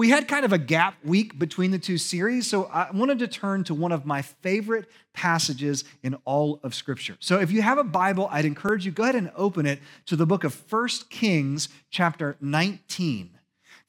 we had kind of a gap week between the two series, so I wanted to turn to one of my favorite passages in all of Scripture. So if you have a Bible, I'd encourage you go ahead and open it to the book of First Kings, chapter 19.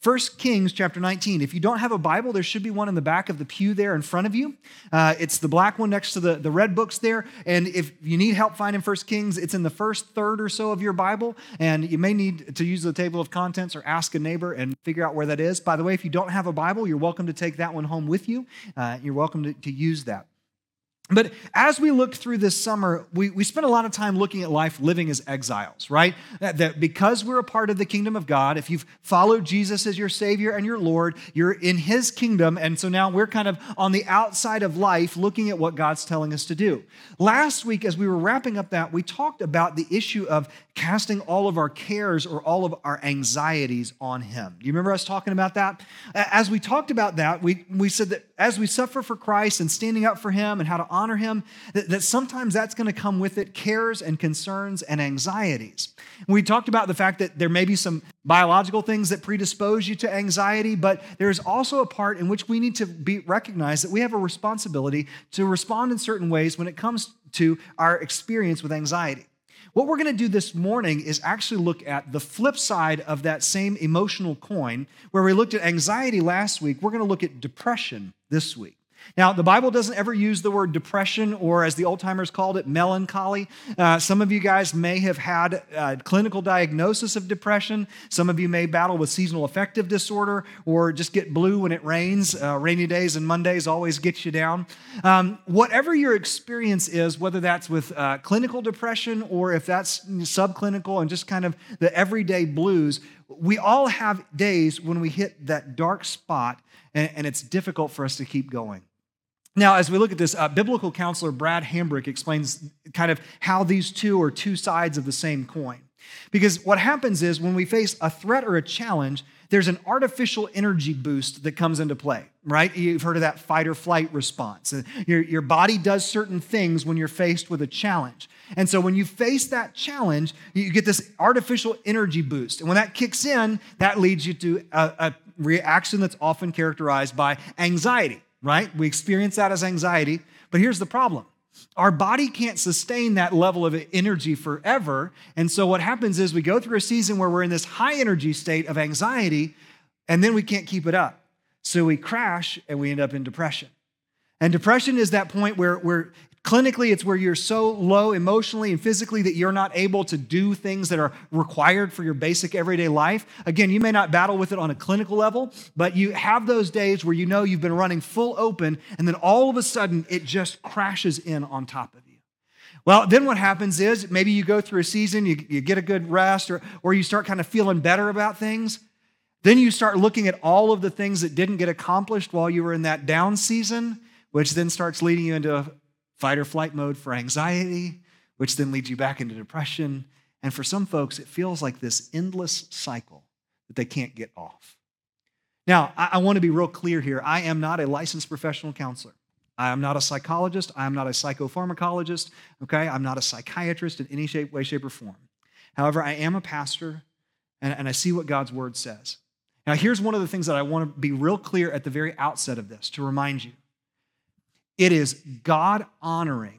1 Kings chapter 19. If you don't have a Bible, there should be one in the back of the pew there in front of you. Uh, it's the black one next to the, the red books there. And if you need help finding 1 Kings, it's in the first third or so of your Bible. And you may need to use the table of contents or ask a neighbor and figure out where that is. By the way, if you don't have a Bible, you're welcome to take that one home with you. Uh, you're welcome to, to use that. But as we look through this summer, we, we spend a lot of time looking at life living as exiles, right? That, that, because we're a part of the kingdom of God, if you've followed Jesus as your Savior and your Lord, you're in His kingdom. And so now we're kind of on the outside of life looking at what God's telling us to do. Last week, as we were wrapping up that, we talked about the issue of casting all of our cares or all of our anxieties on Him. Do you remember us talking about that? As we talked about that, we, we said that as we suffer for Christ and standing up for Him and how to honor Him, that, that sometimes that's going to come with it cares and concerns and anxieties. We talked about the fact that there may be some biological things that predispose you to anxiety, but there's also a part in which we need to be recognize that we have a responsibility to respond in certain ways when it comes to our experience with anxiety. What we're going to do this morning is actually look at the flip side of that same emotional coin. Where we looked at anxiety last week, we're going to look at depression this week. Now, the Bible doesn't ever use the word depression, or as the old timers called it, melancholy. Uh, some of you guys may have had a clinical diagnosis of depression. Some of you may battle with seasonal affective disorder, or just get blue when it rains. Uh, rainy days and Mondays always get you down. Um, whatever your experience is, whether that's with uh, clinical depression or if that's subclinical and just kind of the everyday blues, we all have days when we hit that dark spot and, and it's difficult for us to keep going. Now, as we look at this, uh, biblical counselor Brad Hambrick explains kind of how these two are two sides of the same coin. Because what happens is when we face a threat or a challenge, there's an artificial energy boost that comes into play, right? You've heard of that fight or flight response. Your, your body does certain things when you're faced with a challenge. And so when you face that challenge, you get this artificial energy boost. And when that kicks in, that leads you to a, a reaction that's often characterized by anxiety right? We experience that as anxiety. But here's the problem our body can't sustain that level of energy forever. And so what happens is we go through a season where we're in this high energy state of anxiety, and then we can't keep it up. So we crash and we end up in depression. And depression is that point where, where Clinically, it's where you're so low emotionally and physically that you're not able to do things that are required for your basic everyday life. Again, you may not battle with it on a clinical level, but you have those days where you know you've been running full open, and then all of a sudden it just crashes in on top of you. Well, then what happens is maybe you go through a season, you, you get a good rest, or, or you start kind of feeling better about things. Then you start looking at all of the things that didn't get accomplished while you were in that down season, which then starts leading you into fight or flight mode for anxiety, which then leads you back into depression. And for some folks, it feels like this endless cycle that they can't get off. Now, I, I want to be real clear here. I am not a licensed professional counselor. I am not a psychologist. I am not a psychopharmacologist. Okay? I'm not a psychiatrist in any shape, way, shape, or form. However, I am a pastor and, and I see what God's word says. Now, here's one of the things that I want to be real clear at the very outset of this to remind you it is God honoring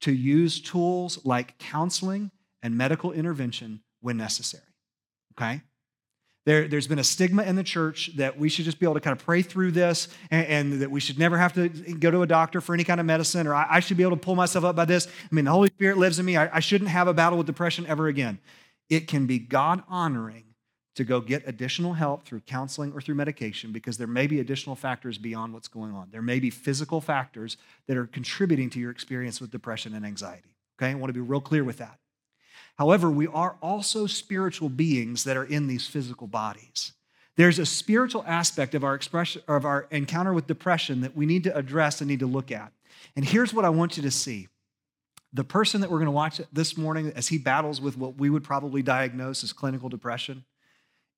to use tools like counseling and medical intervention when necessary. Okay? There, has been a stigma in the church that we should just be able to kind of pray through this and, and, that we should never have to go to a doctor for any kind of medicine or I, I, should be able to pull myself up by this. I mean, the Holy Spirit lives in me. I, I shouldn't have a battle with depression ever again. It can be God honoring to go get additional help through counseling or through medication because there may be additional factors beyond what's going on. There may be physical factors that are contributing to your experience with depression and anxiety. Okay, I want to be real clear with that. However, we are also spiritual beings that are in these physical bodies. There's a spiritual aspect of our expression of our encounter with depression that we need to address and need to look at. And here's what I want you to see. The person that we're going to watch this morning as he battles with what we would probably diagnose as clinical depression,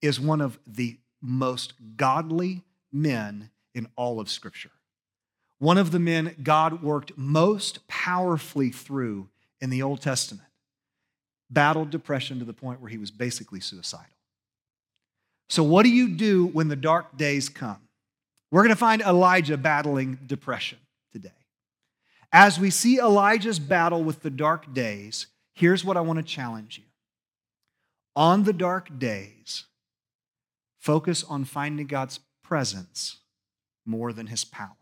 is one of the most godly men in all of Scripture. One of the men God worked most powerfully through in the Old Testament battled depression to the point where he was basically suicidal. So, what do you do when the dark days come? We're going to find Elijah battling depression today. As we see Elijah's battle with the dark days, here's what I want to challenge you. On the dark days, focus on finding God's presence more than his power.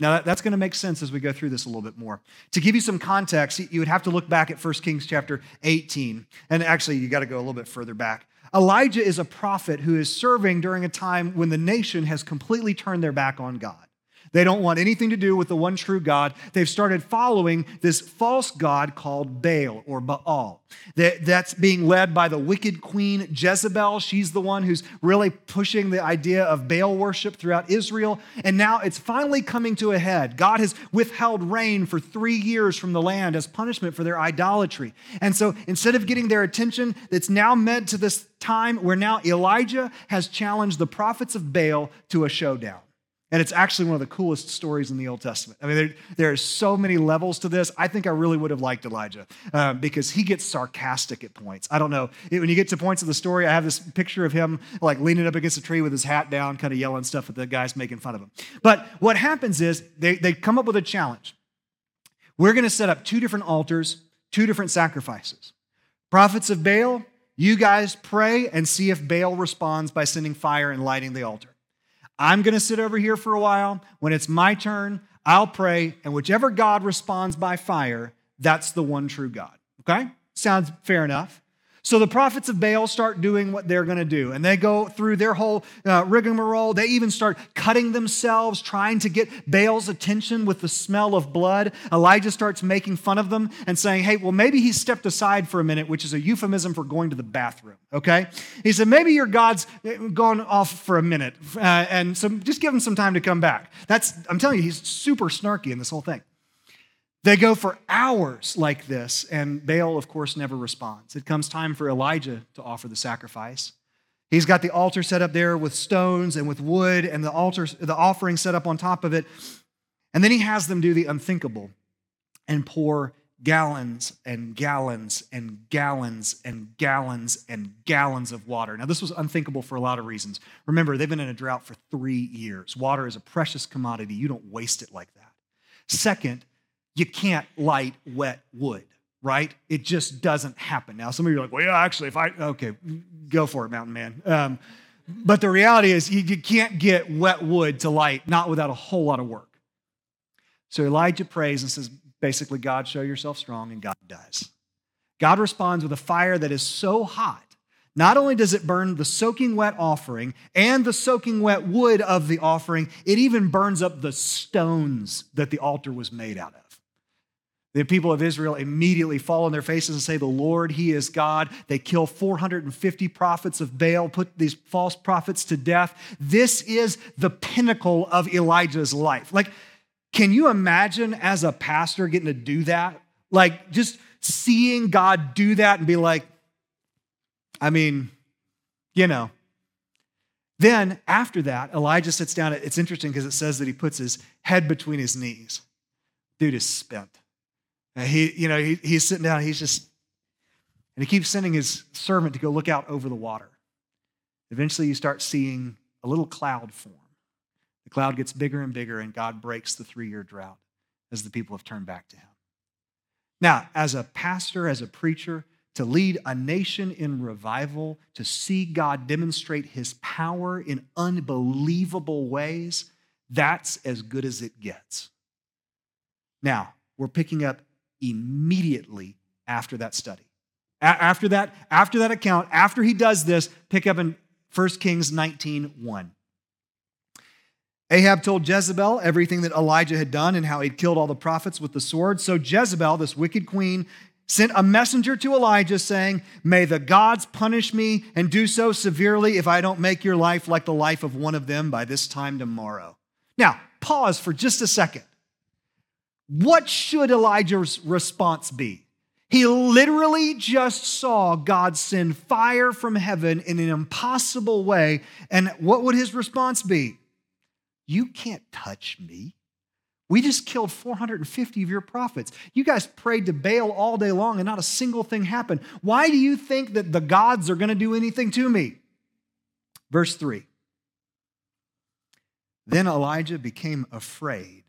Now, that's going to make sense as we go through this a little bit more. To give you some context, you would have to look back at 1 Kings chapter 18. And actually, you got to go a little bit further back. Elijah is a prophet who is serving during a time when the nation has completely turned their back on God. They don't want anything to do with the one true God. They've started following this false God called Baal or Baal. That's being led by the wicked queen Jezebel. She's the one who's really pushing the idea of Baal worship throughout Israel. And now it's finally coming to a head. God has withheld rain for three years from the land as punishment for their idolatry. And so instead of getting their attention, it's now meant to this time where now Elijah has challenged the prophets of Baal to a showdown. And it's actually one of the coolest stories in the Old Testament. I mean, there, there are so many levels to this. I think I really would have liked Elijah um, because he gets sarcastic at points. I don't know. When you get to points of the story, I have this picture of him like leaning up against a tree with his hat down, kind of yelling stuff at the guys making fun of him. But what happens is they, they come up with a challenge. We're going to set up two different altars, two different sacrifices. Prophets of Baal, you guys pray and see if Baal responds by sending fire and lighting the altar. I'm going to sit over here for a while. When it's my turn, I'll pray, and whichever God responds by fire, that's the one true God. Okay? Sounds fair enough. So the prophets of Baal start doing what they're going to do, and they go through their whole uh, rigmarole. They even start cutting themselves, trying to get Baal's attention with the smell of blood. Elijah starts making fun of them and saying, Hey, well, maybe he stepped aside for a minute, which is a euphemism for going to the bathroom, okay? He said, Maybe your God's gone off for a minute, uh, and so just give him some time to come back. That's, I'm telling you, he's super snarky in this whole thing. They go for hours like this, and Baal, of course, never responds. It comes time for Elijah to offer the sacrifice. He's got the altar set up there with stones and with wood, and the altar, the offering set up on top of it. And then he has them do the unthinkable and pour gallons and gallons and gallons and gallons and gallons of water. Now, this was unthinkable for a lot of reasons. Remember, they've been in a drought for three years. Water is a precious commodity. You don't waste it like that. Second, you can't light wet wood, right? It just doesn't happen. Now, some of you are like, well, yeah, actually, if I, okay, go for it, mountain man. Um, but the reality is, you, you can't get wet wood to light, not without a whole lot of work. So Elijah prays and says, basically, God, show yourself strong, and God does. God responds with a fire that is so hot not only does it burn the soaking wet offering and the soaking wet wood of the offering, it even burns up the stones that the altar was made out of. The people of Israel immediately fall on their faces and say, The Lord, He is God. They kill 450 prophets of Baal, put these false prophets to death. This is the pinnacle of Elijah's life. Like, can you imagine as a pastor getting to do that? Like, just seeing God do that and be like, I mean, you know. Then after that, Elijah sits down. It's interesting because it says that he puts his head between his knees. Dude is spent. And he, you know, he, he's sitting down, he's just, and he keeps sending his servant to go look out over the water. Eventually, you start seeing a little cloud form. The cloud gets bigger and bigger, and God breaks the three year drought as the people have turned back to him. Now, as a pastor, as a preacher, to lead a nation in revival, to see God demonstrate his power in unbelievable ways, that's as good as it gets. Now, we're picking up immediately after that study. A- after that, after that account, after he does this, pick up in 1 Kings 19 1. Ahab told Jezebel everything that Elijah had done and how he'd killed all the prophets with the sword. So Jezebel, this wicked queen, sent a messenger to Elijah saying, May the gods punish me and do so severely if I don't make your life like the life of one of them by this time tomorrow. Now, pause for just a second. What should Elijah's response be? He literally just saw God send fire from heaven in an impossible way. And what would his response be? You can't touch me. We just killed 450 of your prophets. You guys prayed to Baal all day long and not a single thing happened. Why do you think that the gods are going to do anything to me? Verse 3 Then Elijah became afraid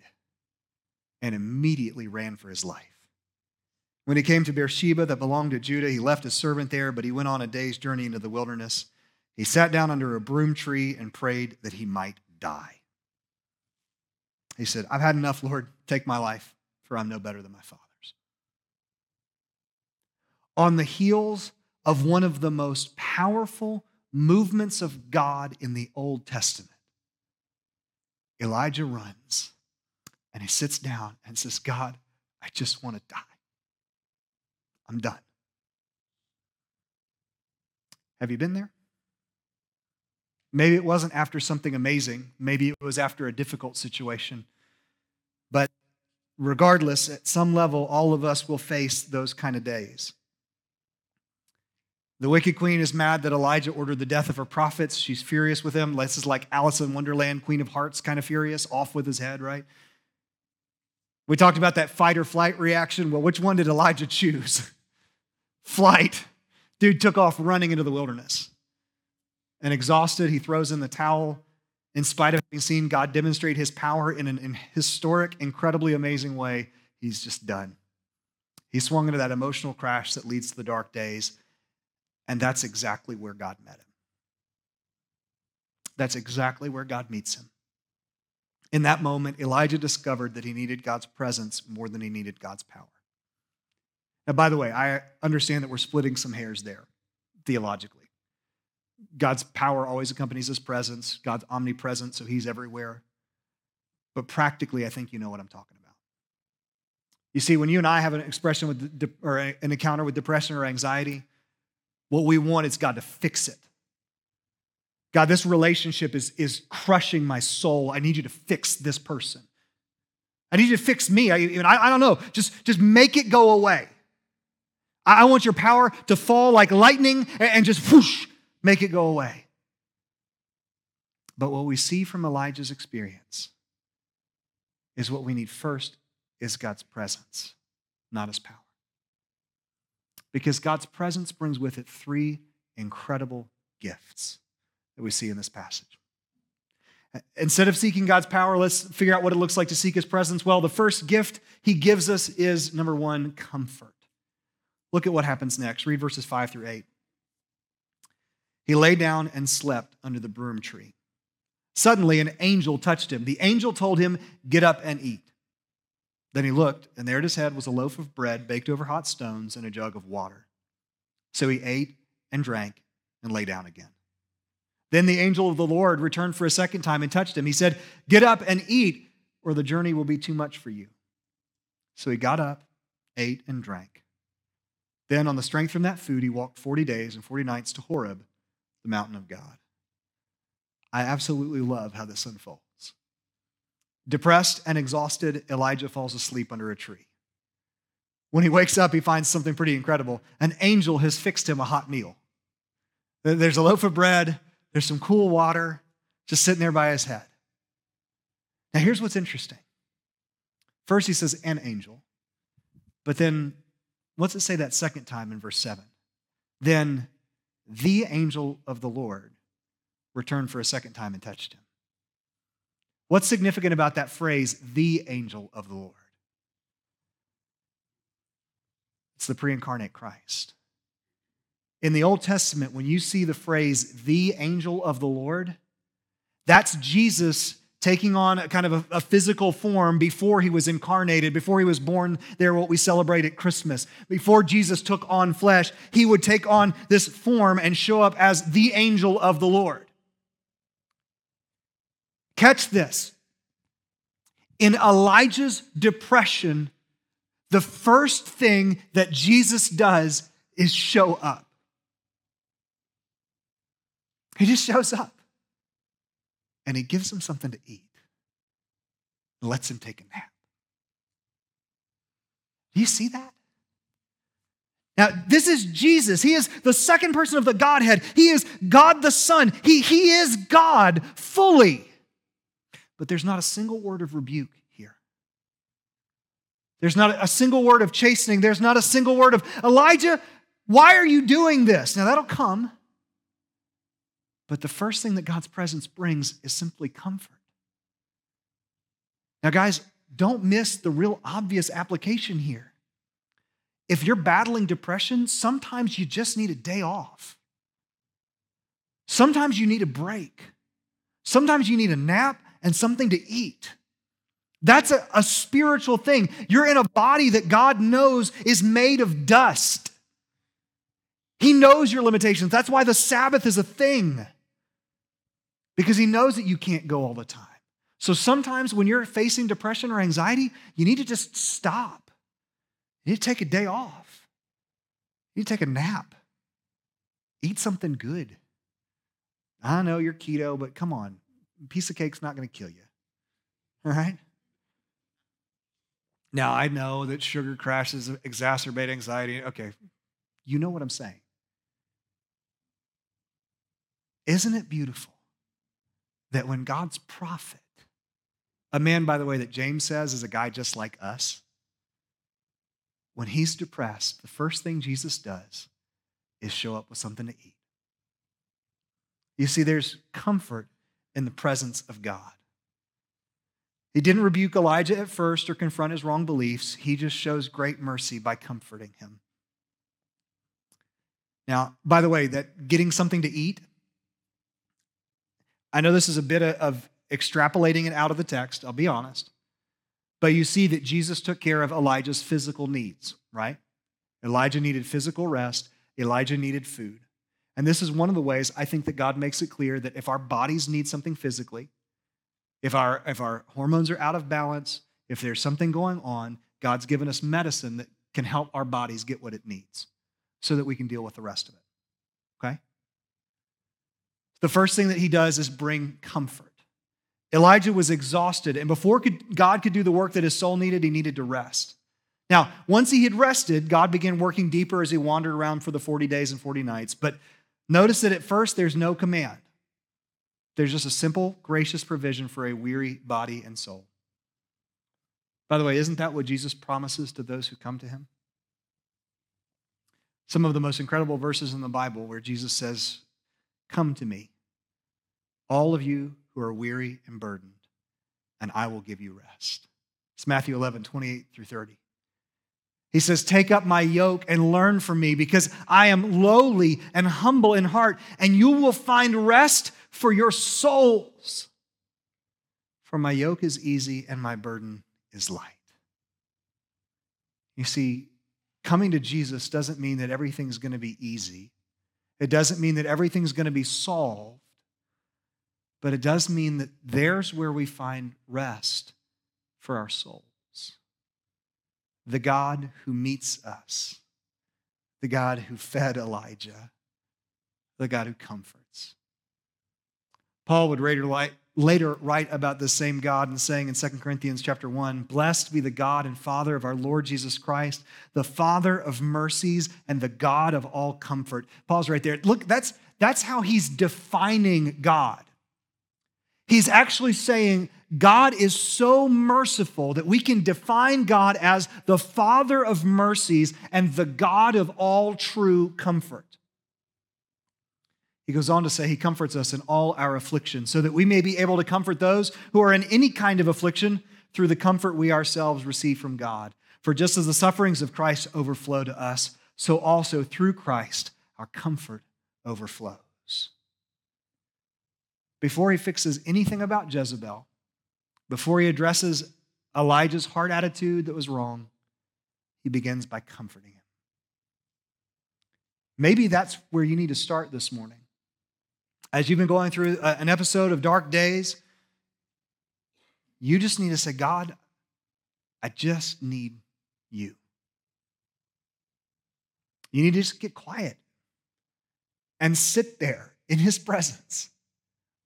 and immediately ran for his life. When he came to Beersheba that belonged to Judah, he left his servant there, but he went on a day's journey into the wilderness. He sat down under a broom tree and prayed that he might die. He said, I've had enough, Lord. Take my life, for I'm no better than my father's. On the heels of one of the most powerful movements of God in the Old Testament, Elijah runs and he sits down and says, God, I just want to die. I'm done. Have you been there? Maybe it wasn't after something amazing. Maybe it was after a difficult situation. But regardless, at some level, all of us will face those kind of days. The wicked queen is mad that Elijah ordered the death of her prophets. She's furious with him. This is like Alice in Wonderland, Queen of Hearts kind of furious, off with his head, right? We talked about that fight or flight reaction. Well, which one did Elijah choose? Flight. Dude took off running into the wilderness. And exhausted, he throws in the towel. In spite of having seen God demonstrate his power in an historic, incredibly amazing way, he's just done. He swung into that emotional crash that leads to the dark days. And that's exactly where God met him. That's exactly where God meets him. In that moment, Elijah discovered that he needed God's presence more than he needed God's power. Now, by the way, I understand that we're splitting some hairs there theologically. God's power always accompanies his presence, God's omnipresent, so he's everywhere. But practically, I think you know what I'm talking about. You see, when you and I have an expression with or an encounter with depression or anxiety, what we want is God to fix it. God, this relationship is, is crushing my soul. I need you to fix this person. I need you to fix me. I, I, I don't know. Just, just make it go away. I, I want your power to fall like lightning and, and just whoosh, make it go away. But what we see from Elijah's experience is what we need first is God's presence, not his power. Because God's presence brings with it three incredible gifts that we see in this passage. Instead of seeking God's power, let's figure out what it looks like to seek his presence. Well, the first gift he gives us is number one, comfort. Look at what happens next. Read verses five through eight. He lay down and slept under the broom tree. Suddenly, an angel touched him. The angel told him, Get up and eat. Then he looked, and there at his head was a loaf of bread baked over hot stones and a jug of water. So he ate and drank and lay down again. Then the angel of the Lord returned for a second time and touched him. He said, Get up and eat, or the journey will be too much for you. So he got up, ate, and drank. Then, on the strength from that food, he walked 40 days and 40 nights to Horeb, the mountain of God. I absolutely love how this unfolds. Depressed and exhausted, Elijah falls asleep under a tree. When he wakes up, he finds something pretty incredible. An angel has fixed him a hot meal. There's a loaf of bread, there's some cool water just sitting there by his head. Now, here's what's interesting. First, he says, an angel. But then, what's it say that second time in verse 7? Then the angel of the Lord returned for a second time and touched him. What's significant about that phrase, the angel of the Lord? It's the pre incarnate Christ. In the Old Testament, when you see the phrase, the angel of the Lord, that's Jesus taking on a kind of a, a, physical form before he was incarnated, before he was born there, what we celebrate at Christmas. Before Jesus took on flesh, he would take on this form and show up as the angel of the Lord. Catch this. In Elijah's depression, the first thing that Jesus does is show up. He just shows up and he gives him something to eat and lets him take a nap. Do you see that? Now, this is Jesus. He is the second person of the Godhead. He is God the Son. He, he is God fully. But there's not a single word of rebuke here. There's not a single word of chastening. There's not a single word of, Elijah, why are you doing this? Now, that'll come. But the first thing that God's presence brings is simply comfort. Now, guys, don't miss the real obvious application here. If you're battling depression, sometimes you just need a day off. Sometimes you need a break. Sometimes you need a nap and something to eat. That's a, a, spiritual thing. You're in a body that God knows is made of dust. He knows your limitations. That's why the Sabbath is a thing, because He knows that you can't go all the time. So sometimes when you're facing depression or anxiety, you need to just stop. You need to take a day off. You need to take a nap. Eat something good. I know you're keto, but come on. Piece of cake's not going to kill you. All right? Now, I know that sugar crashes exacerbate anxiety. Okay, you know what I'm saying. Isn't it beautiful that when God's prophet, a man, by the way, that James says is a guy just like us, when he's depressed, the first thing Jesus does is show up with something to eat. You see, there's comfort in the presence of God. He didn't rebuke Elijah at first or confront his wrong beliefs. He just shows great mercy by comforting him. Now, by the way, that getting something to eat, I know this is a bit of extrapolating it out of the text, I'll be honest. But you see that Jesus took care of Elijah's physical needs, right? Elijah needed physical rest, Elijah needed food. And this is one of the ways I think that God makes it clear that if our bodies need something physically, if our, if our hormones are out of balance, if there's something going on, God's given us medicine that can help our bodies get what it needs so that we can deal with the rest of it. The first thing that he does is bring comfort. Elijah was exhausted, and before God could do the work that his soul needed, he needed to rest. Now, once he had rested, God began working deeper as he wandered around for the 40 days and 40 nights. But notice that at first, there's no command. There's just a simple, gracious provision for a weary body and soul. By the way, isn't that what Jesus promises to those who come to him? Some of the most incredible verses in the Bible where Jesus says, Come to me, all of you who are weary and burdened, and I will give you rest. It's Matthew 11, 28 through 30. He says, Take up my yoke and learn from me, because I am lowly and humble in heart, and you will find rest for your souls. For my yoke is easy and my burden is light. You see, coming to Jesus doesn't mean that everything's going to be easy. It doesn't mean that everything's going to be solved, but it does mean that there's where we find rest for our souls. The God who meets us, the God who fed Elijah, the God who comforts. Paul would later, write about the same God and saying in 2 Corinthians chapter 1, Blessed be the God and Father of our Lord Jesus Christ, the Father of mercies and the God of all comfort. Paul's right there. Look, that's, that's how he's defining God. He's actually saying God is so merciful that we can define God as the Father of mercies and the God of all true comfort. He goes on to say, He comforts us in all our affliction, so that we may be able to comfort those who are in any kind of affliction through the comfort we ourselves receive from God. For just as the sufferings of Christ overflow to us, so also through Christ our comfort overflows. Before he fixes anything about Jezebel, before he addresses Elijah's heart attitude that was wrong, he begins by comforting him. Maybe that's where you need to start this morning as you've been going through uh, an episode of Dark Days, you just need to say, God, I just need you. You need to just get quiet and sit there in his presence,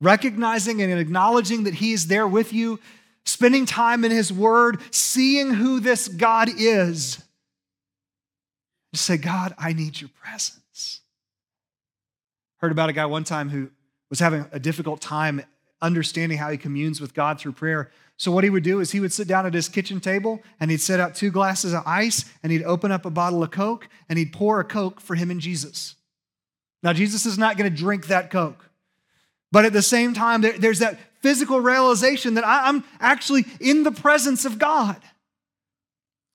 recognizing and acknowledging that he is there with you, spending time in his word, seeing who this God is. Just say, God, I need your presence. Heard about a guy one time who was having a difficult time understanding how he communes with God through prayer. So, what he would do is he would sit down at his kitchen table and he'd set out two glasses of ice and he'd open up a bottle of Coke and he'd pour a Coke for him and Jesus. Now, Jesus is not going to drink that Coke. But at the same time, there, there's that physical realization that I, I'm actually in the presence of God.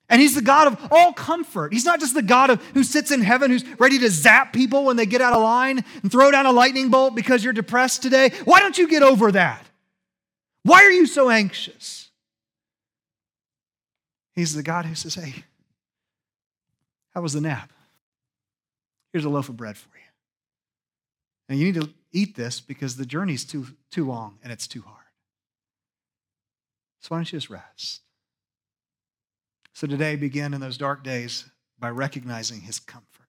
And he's the God of all comfort. He's not just the God of who sits in heaven who's ready to zap people when they get out of line and throw down a lightning bolt because you're depressed today. Why don't you get over that? Why are you so anxious? He's the God who says, Hey, how was the nap? Here's a loaf of bread for you. And you need to eat this because the journey's too, too long and it's too hard. So why don't you just rest? So today, begin in those dark days by recognizing his comfort.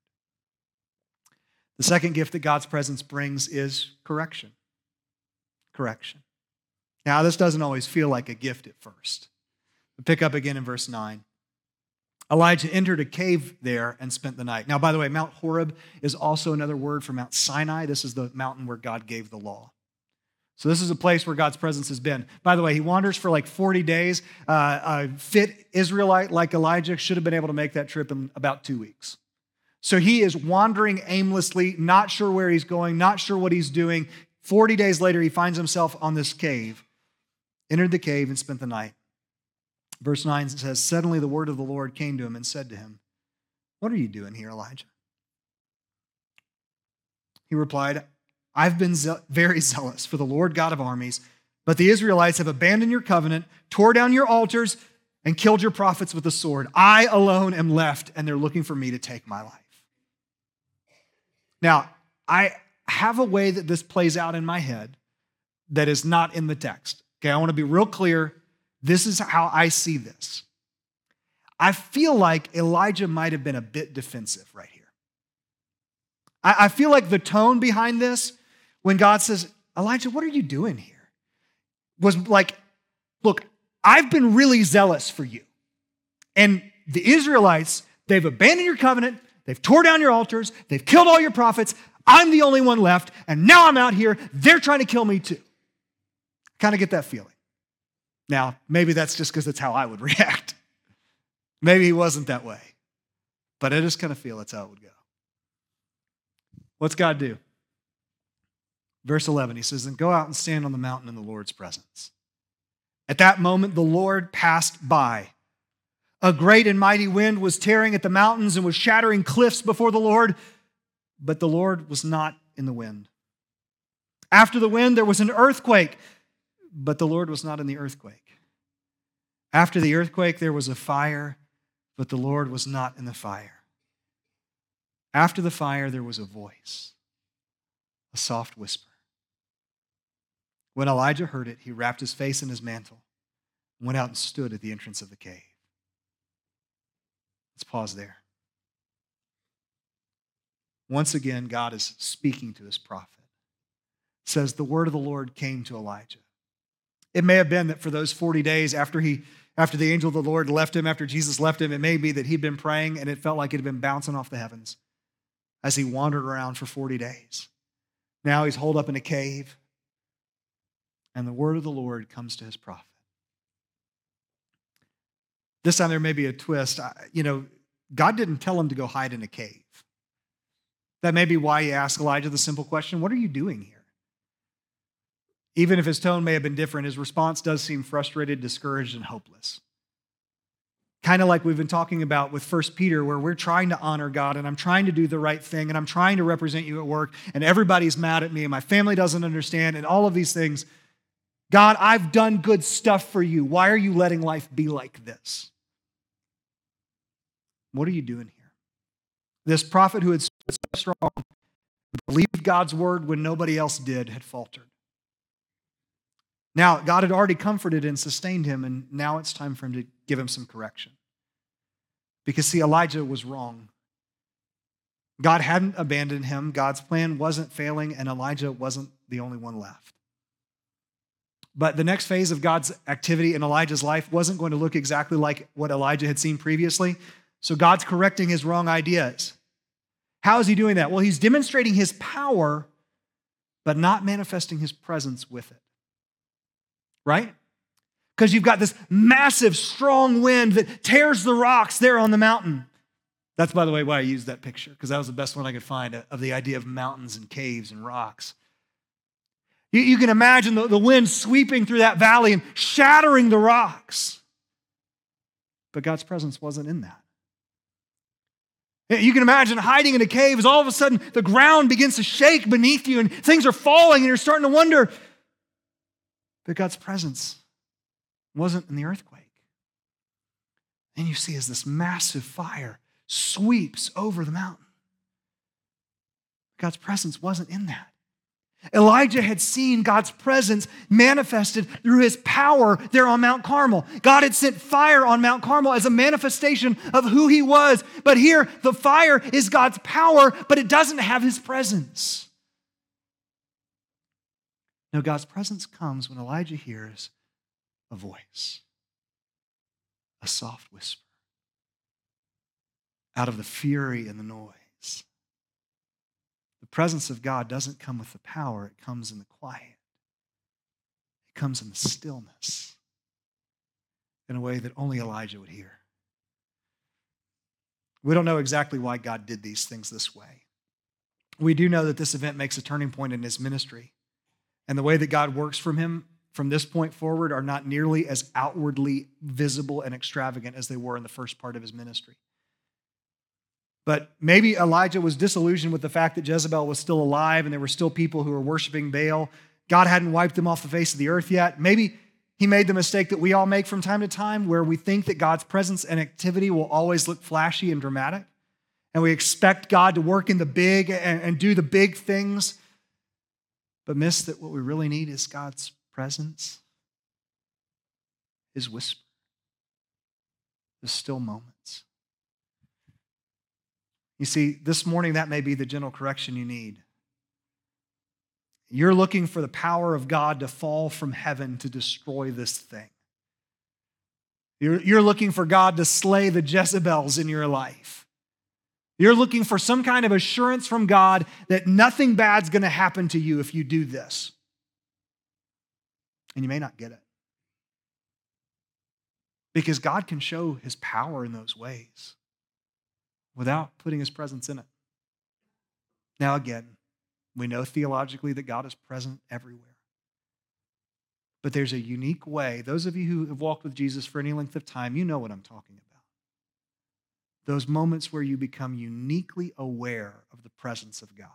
The second gift that God's presence brings is correction. Correction. Now, this doesn't always feel like a gift at first. But pick up again in verse 9. Elijah entered a cave there and spent the night. Now, by the way, Mount Horeb is also another word for Mount Sinai. This is the mountain where God gave the law. So, this is a place where God's presence has been. By the way, he wanders for like 40 days. Uh, a fit Israelite like Elijah should have been able to make that trip in about two weeks. So, he is wandering aimlessly, not sure where he's going, not sure what he's doing. 40 days later, he finds himself on this cave, entered the cave, and spent the night. Verse 9 says, Suddenly the word of the Lord came to him and said to him, What are you doing here, Elijah? He replied, I've been very zealous for the Lord God of armies, but the Israelites have abandoned your covenant, tore down your altars, and killed your prophets with the sword. I alone am left, and they're looking for me to take my life. Now, I have a way that this plays out in my head that is not in the text. Okay, I want to be real clear this is how I see this. I feel like Elijah might have been a bit defensive right here. I, feel like the tone behind this, when God says, Elijah, what are you doing here? Was like, look, I've been really zealous for you. And the Israelites, they've abandoned your covenant, they've tore down your altars, they've killed all your prophets. I'm the only one left, and now I'm out here. They're trying to kill me too. Kind of get that feeling. Now, maybe that's just because that's how I would react. maybe he wasn't that way. But I just kind of feel that's how it would go. What's God do? Verse 11, he says, Then go out and stand on the mountain in the Lord's presence. At that moment, the Lord passed by. A great and mighty wind was tearing at the mountains and was shattering cliffs before the Lord, but the Lord was not in the wind. After the wind, there was an earthquake but the Lord was not in the earthquake. After the earthquake, there was a fire, but the Lord was not in the fire. After the fire, there was a voice, a soft whisper. When Elijah heard it, he wrapped his face in his mantle and went out and stood at the entrance of the cave. Let's pause there. Once again, God is speaking to his prophet. It says, The word of the Lord came to Elijah. It may have been that for those 40 days after he after the angel of the Lord left him, after Jesus left him, it may be that he'd been praying and it felt like it had been bouncing off the heavens as he wandered around for 40 days. Now he's holed up in a cave, and the word of the Lord comes to his prophet. This time there may be a twist. You know, God didn't tell him to go hide in a cave. That may be why he asked Elijah the simple question What are you doing here? Even if his tone may have been different, his response does seem frustrated, discouraged, and hopeless. Kind of like we've been talking about with First Peter, where we're trying to honor God and I'm trying to do the right thing and I'm trying to represent you at work and everybody's mad at me and my family doesn't understand and all of these things. God, I've done good stuff for you. Why are you letting life be like this? What are you doing here? This prophet who had stood so strong, believed God's word when nobody else did, had faltered. Now, God had already comforted and sustained him, and now it's time for him to give him some correction. Because, see, Elijah was wrong. God hadn't abandoned him, God's plan wasn't failing, and Elijah wasn't the only one left. But the next phase of God's activity in Elijah's life wasn't going to look exactly like what Elijah had seen previously. So God's correcting his wrong ideas. How is he doing that? Well, he's demonstrating his power, but not manifesting his presence with it right? Because you've got this massive, strong wind that tears the rocks there on the mountain. That's, by the way, why I used that picture, because that was the best one I could find uh, of the idea of mountains and caves and rocks. You, you can imagine the, the wind sweeping through that valley and shattering the rocks. But God's presence wasn't in that. You can imagine hiding in a cave as all of a sudden the ground begins to shake beneath you and things are falling and you're starting to wonder. But God's presence wasn't in the earthquake. And you see as this massive fire sweeps over the mountain. God's presence wasn't in that. Elijah had seen God's presence manifested through his power there on Mount Carmel. God had sent fire on Mount Carmel as a manifestation of who he was. But here, the fire is God's power, but it doesn't have his presence. No, God's presence comes when Elijah hears a voice, a soft whisper out of the fury and the noise. The presence of God doesn't come with the power, it comes in the quiet. It comes in the stillness in a way that only Elijah would hear. We don't know exactly why God did these things this way. We do know that this event makes a turning point in his ministry. And the way that God works from him from this point forward are not nearly as outwardly visible and extravagant as they were in the first part of his ministry. But maybe Elijah was disillusioned with the fact that Jezebel was still alive and there were still people who were worshiping Baal. God hadn't wiped them off the face of the earth yet. Maybe he made the mistake that we all make from time to time where we think that God's presence and activity will always look flashy and dramatic. And we expect God to work in the big and, and do the big things, but miss that what we really need is God's presence, His whisper, the still moments. You see, this morning, that may be the gentle correction you need. You're looking for the power of God to fall from heaven to destroy this thing. You're, you're looking for God to slay the Jezebels in your life. You're looking for some kind of assurance from God that nothing bad's going to happen to you if you do this. And you may not get it. Because God can show his power in those ways without putting his presence in it. Now, again, we know theologically that God is present everywhere. But there's a unique way. Those of you who have walked with Jesus for any length of time, you know what I'm talking about. Those moments where you become uniquely aware of the presence of God.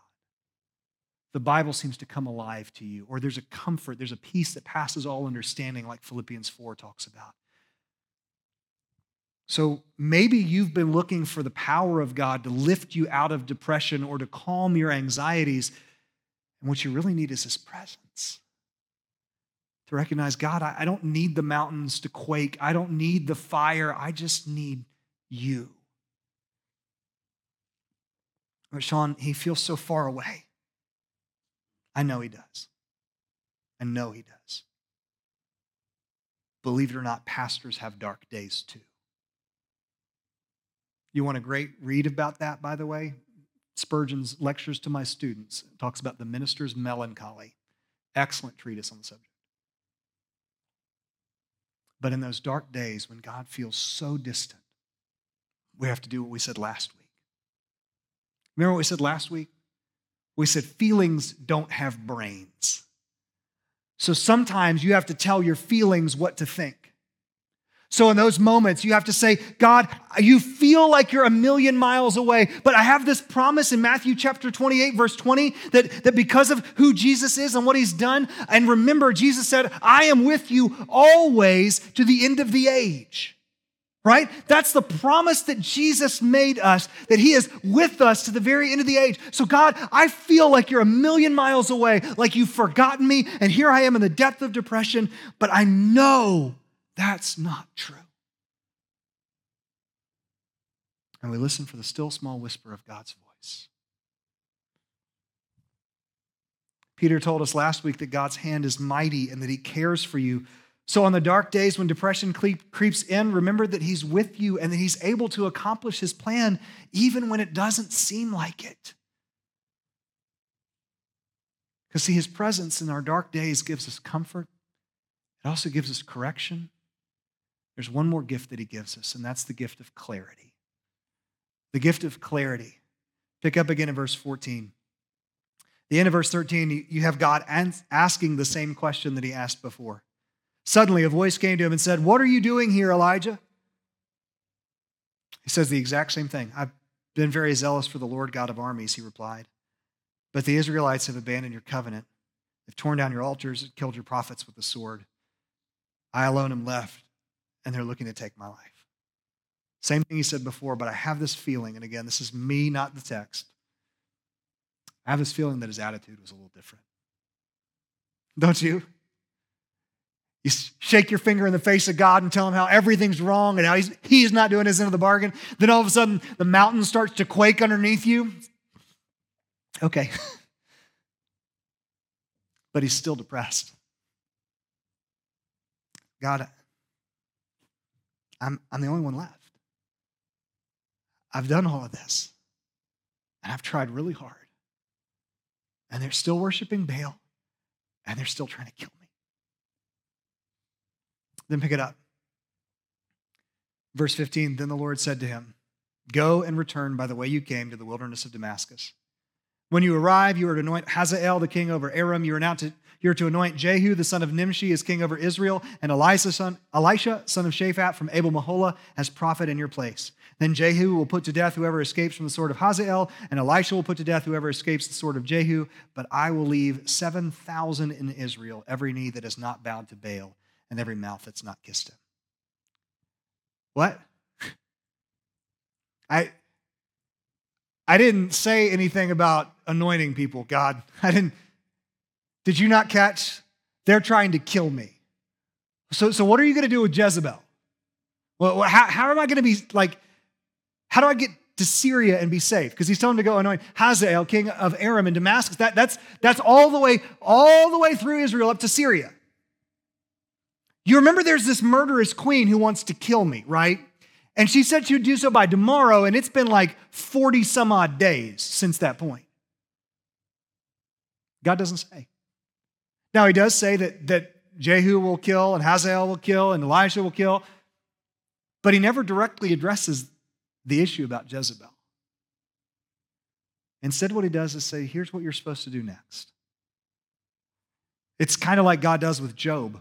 The Bible seems to come alive to you, or there's a comfort, there's a peace that passes all understanding, like Philippians 4 talks about. So maybe you've been looking for the power of God to lift you out of depression or to calm your anxieties. And what you really need is His presence. To recognize, God, I don't need the mountains to quake. I don't need the fire. I just need you. But Sean, he feels so far away. I know he does. I know he does. Believe it or not, pastors have dark days too. You want a great read about that, by the way? Spurgeon's Lectures to My Students talks about the minister's melancholy. Excellent treatise on the subject. But in those dark days when God feels so distant, we have to do what we said last week. Remember what we said last week? We said feelings don't have brains. So sometimes you have to tell your feelings what to think. So, in those moments, you have to say, God, you feel like you're a million miles away, but I have this promise in Matthew chapter 28, verse 20, that, that because of who Jesus is and what he's done, and remember, Jesus said, I am with you always to the end of the age. Right? That's the promise that Jesus made us, that He is with us to the very end of the age. So, God, I feel like you're a million miles away, like you've forgotten me, and here I am in the depth of depression, but I know that's not true. And we listen for the still small whisper of God's voice. Peter told us last week that God's hand is mighty and that he cares for you. So, on the dark days when depression creeps in, remember that he's with you and that he's able to accomplish his plan even when it doesn't seem like it. Because, see, his presence in our dark days gives us comfort, it also gives us correction, there's one more gift that he gives us, and that's the gift of clarity. The gift of clarity. Pick up again in verse 14. The end of verse 13, you have God asking the same question that he asked before. Suddenly, a voice came to him and said, What are you doing here, Elijah? He says the exact same thing. I've been very zealous for the Lord God of armies, he replied. But the Israelites have abandoned your covenant. They've torn down your altars and killed your prophets with the sword. I alone am left, and they're looking to take my life. Same thing he said before, but I have this feeling, and again, this is me, not the text. I have this feeling that his attitude was a little different. Don't you? You shake your finger in the face of God and tell him how everything's wrong and how he's, he's not doing his end of the bargain. Then all of a sudden, the mountain starts to quake underneath you. Okay. but he's still depressed. God, I'm, I'm the only one left. I've done all of this, and I've tried really hard. And they're still worshiping Baal, and they're still trying to kill me. Then pick it up. Verse 15 Then the Lord said to him, Go and return by the way you came to the wilderness of Damascus. When you arrive, you are to anoint Hazael the king over Aram. You are now to you are to anoint Jehu the son of Nimshi as king over Israel, and Elisha son, Elisha, son of Shaphat from Abel Meholah as prophet in your place. Then Jehu will put to death whoever escapes from the sword of Hazael, and Elisha will put to death whoever escapes the sword of Jehu. But I will leave 7,000 in Israel, every knee that is not bowed to Baal, and every mouth that's not kissed him. What? I, I didn't say anything about anointing people, God. I didn't. Did you not catch? They're trying to kill me. So, so what are you going to do with Jezebel? Well, how, how am I going to be like, how do I get to Syria and be safe? Because he's telling him to go anoint Hazael, king of Aram in Damascus. That, that's, that's all the way, all the way through Israel up to Syria. You remember there's this murderous queen who wants to kill me, right? And she said she would do so by tomorrow, and it's been like 40 some odd days since that point. God doesn't say. Now, he does say that, that Jehu will kill, and Hazael will kill, and Elisha will kill, but he never directly addresses the issue about Jezebel. Instead, what he does is say, here's what you're supposed to do next. It's kind of like God does with Job.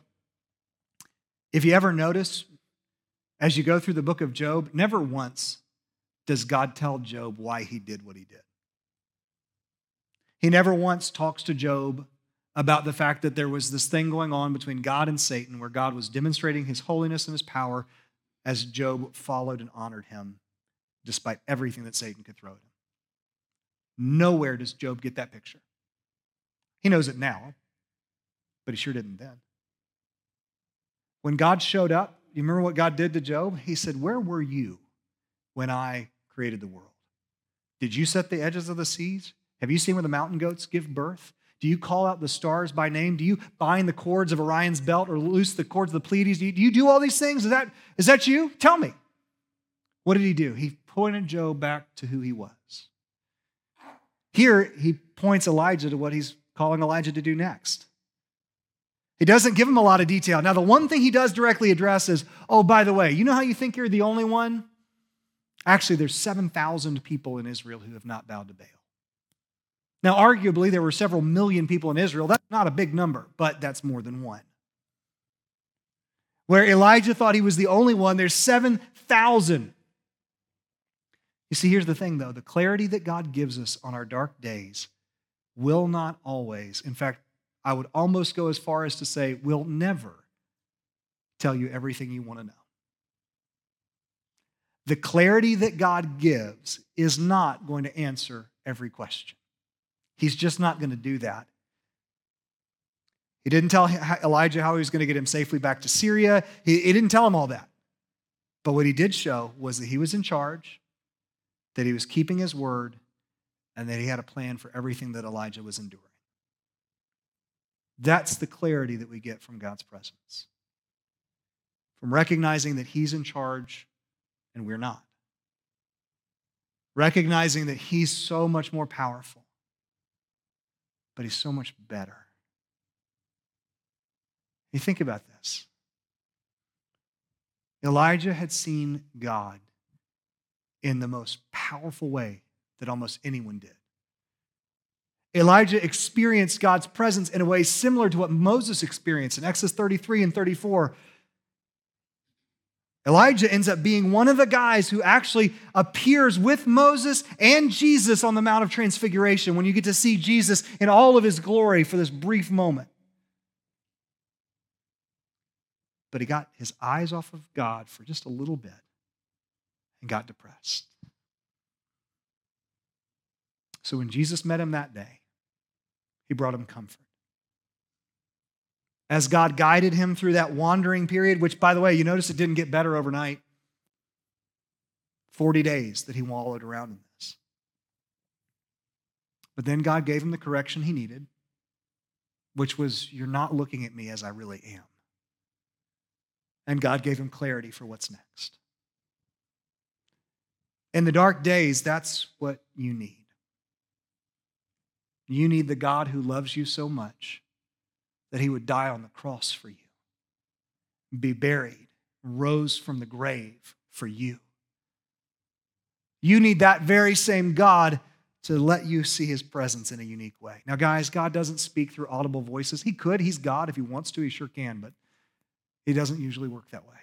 If you ever notice, as you go through the book of Job, never once does God tell Job why he did what he did. He never once talks to Job about the fact that there was this thing going on between God and Satan where God was demonstrating his holiness and his power as Job followed and honored him despite everything that Satan could throw at him. Nowhere does Job get that picture. He knows it now, but he sure didn't then. When God showed up, you remember what God did to Job? He said, Where were you when I created the world? Did you set the edges of the seas? Have you seen where the mountain goats give birth? Do you call out the stars by name? Do you bind the cords of Orion's belt or loose the cords of the Pleiades? Do you, do, you do all these things? Is that, is that you? Tell me. What did he do? He pointed Job back to who he was. Here, he points Elijah to what he's calling Elijah to do next. He doesn't give him a lot of detail. Now, the one thing he does directly address is oh, by the way, you know how you think you're the only one? Actually, there's 7,000 people in Israel who have not bowed to Baal. Now, arguably, there were several million people in Israel. That's not a big number, but that's more than one. Where Elijah thought he was the only one, there's 7,000. You see, here's the thing though the clarity that God gives us on our dark days will not always, in fact, I would almost go as far as to say, we'll never tell you everything you want to know. The clarity that God gives is not going to answer every question. He's just not going to do that. He didn't tell Elijah how he was going to get him safely back to Syria. He, he, didn't tell him all that. But what he did show was that he was in charge, that he was keeping his word, and that he had a plan for everything that Elijah was enduring. That's the clarity that we get from God's presence. From recognizing that he's in charge and we're not. Recognizing that he's so much more powerful but he's so much better. You think about this. Elijah had seen God in the most powerful way that almost anyone did. Elijah experienced God's presence in a way similar to what Moses experienced in Exodus 33 and 34. Elijah ends up being one of the guys who actually appears with Moses and Jesus on the Mount of Transfiguration when you get to see Jesus in all of his glory for this brief moment. But he got his eyes off of God for just a little bit and got depressed. So when Jesus met him that day, he brought him comfort. As God guided him through that wandering period, which, by the way, you notice it didn't get better overnight 40 days that he wallowed around in this. But then God gave him the correction he needed, which was, You're not looking at me as I really am. And God gave him clarity for what's next. In the dark days, that's what you need. You need the God who loves you so much that he would die on the cross for you, be buried, rose from the grave for you. You need that very same God to let you see his presence in a unique way. Now, guys, God doesn't speak through audible voices. He could, he's God. If he wants to, he sure can, but he doesn't usually work that way.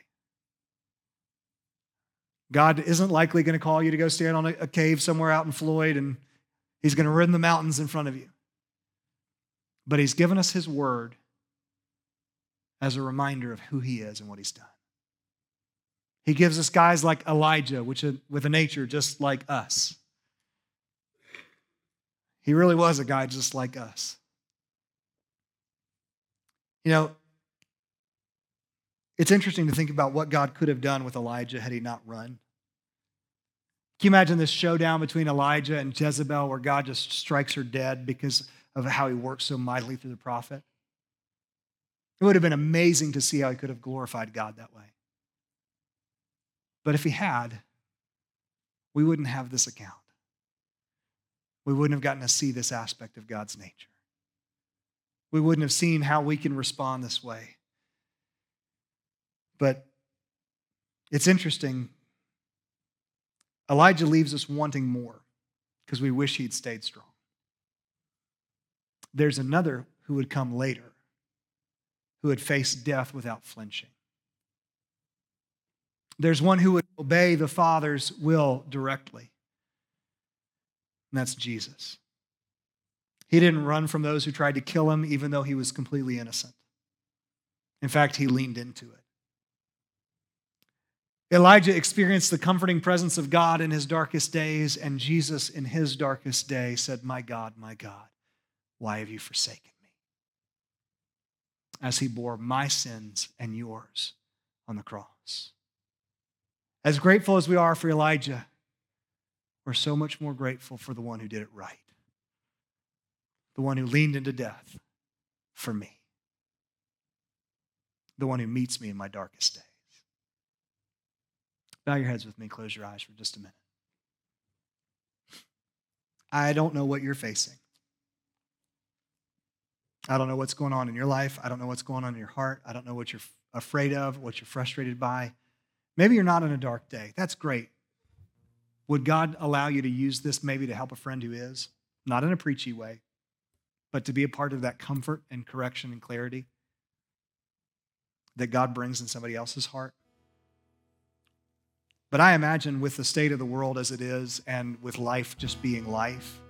God isn't likely going to call you to go stand on a, cave somewhere out in Floyd and He's going to run the mountains in front of you. But He's given us His word as a reminder of who He is and what He's done. He gives us guys like Elijah, which with a nature just like us. He really was a guy just like us. You know, it's interesting to think about what God could have done with Elijah had he not run. Can you imagine this showdown between Elijah and Jezebel where God just strikes her dead because of how he works so mightily through the prophet? It would have been amazing to see how he could have glorified God that way. But if he had, we wouldn't have this account. We wouldn't have gotten to see this aspect of God's nature. We wouldn't have seen how we can respond this way. But it's interesting Elijah leaves us wanting more because we wish he'd stayed strong. There's another who would come later who would face death without flinching. There's one who would obey the Father's will directly, and that's Jesus. He didn't run from those who tried to kill him, even though he was completely innocent. In fact, he leaned into it. Elijah experienced the comforting presence of God in his darkest days, and Jesus, in his darkest day, said, My God, my God, why have you forsaken me? As he bore my sins and yours on the cross. As grateful as we are for Elijah, we're so much more grateful for the one who did it right, the one who leaned into death for me, the one who meets me in my darkest day. Bow your heads with me, close your eyes for just a minute. I don't know what you're facing. I don't know what's going on in your life. I don't know what's going on in your heart. I don't know what you're afraid of, what you're frustrated by. Maybe you're not in a dark day. That's great. Would God allow you to use this maybe to help a friend who is? Not in a preachy way, but to be a part of that comfort and correction and clarity that God brings in somebody else's heart? But I imagine with the state of the world as it is and with life just being life,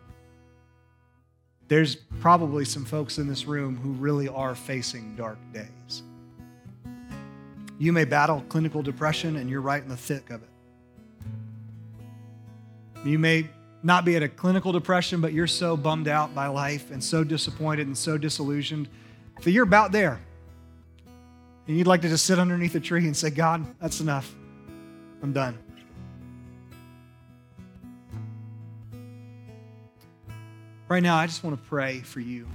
there's probably some folks in this room who really are facing dark days. You may battle clinical depression and you're right in the thick of it. You may not be at a clinical depression, but you're so bummed out by life and so disappointed and so disillusioned that you're about there. And you'd like to just sit underneath a tree and say, God, that's enough. I'm done. Right now, I just want to pray for you.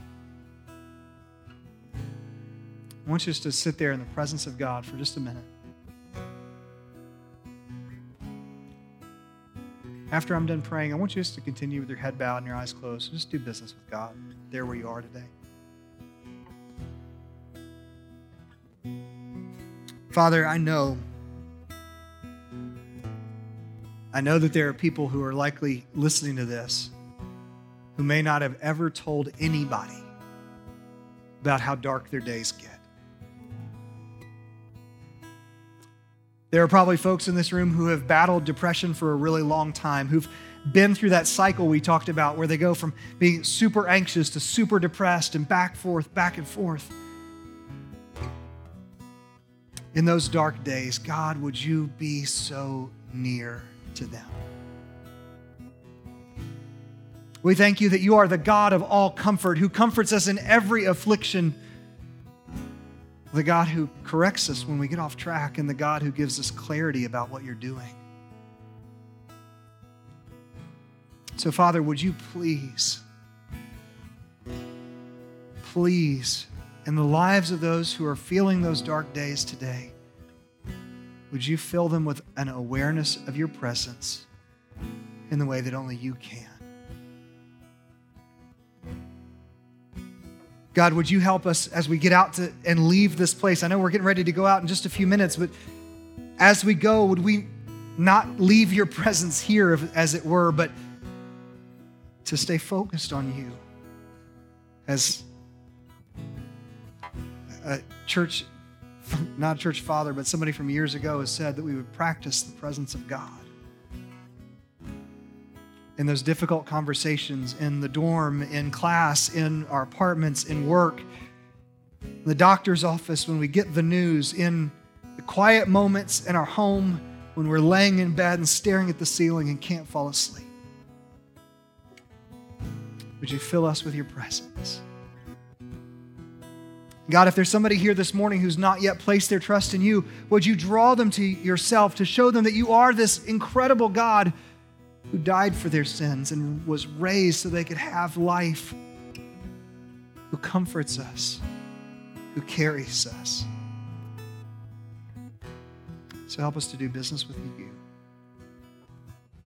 I want you just to sit there in the presence of God for just a minute. After I'm done praying, I want you just to continue with your head bowed and your eyes closed. Just do business with God there where you are today. Father, I know I know that there are people who are likely listening to this who may not have ever told anybody about how dark their days get. There are probably folks in this room who have battled depression for a really long time, who've been through that cycle we talked about where they go from being super anxious to super depressed and back forth, back and forth. In those dark days, God, would you be so near to them? We thank you that you are the God of all comfort, who comforts us in every affliction the God who corrects us when we get off track, and the God who gives us clarity about what you're doing. So, Father, would you please, please, in the lives of those who are feeling those dark days today, would you fill them with an awareness of your presence in the way that only you can? God, would you help us as we get out to, and leave this place? I know we're getting ready to go out in just a few minutes, but as we go, would we not leave your presence here, as it were, but to stay focused on you? As a church, not a church father, but somebody from years ago has said that we would practice the presence of God in those difficult conversations in the dorm, in class, in our apartments, in work, in the doctor's office, when we get the news, in the quiet moments in our home when we're laying in bed and staring at the ceiling and can't fall asleep. Would you fill us with your presence? God, if there's somebody here this morning who's not yet placed their trust in you, would you draw them to yourself to show them that you are this incredible God who died for their sins and was raised so they could have life, who comforts us, who carries us. So help us to do business with you.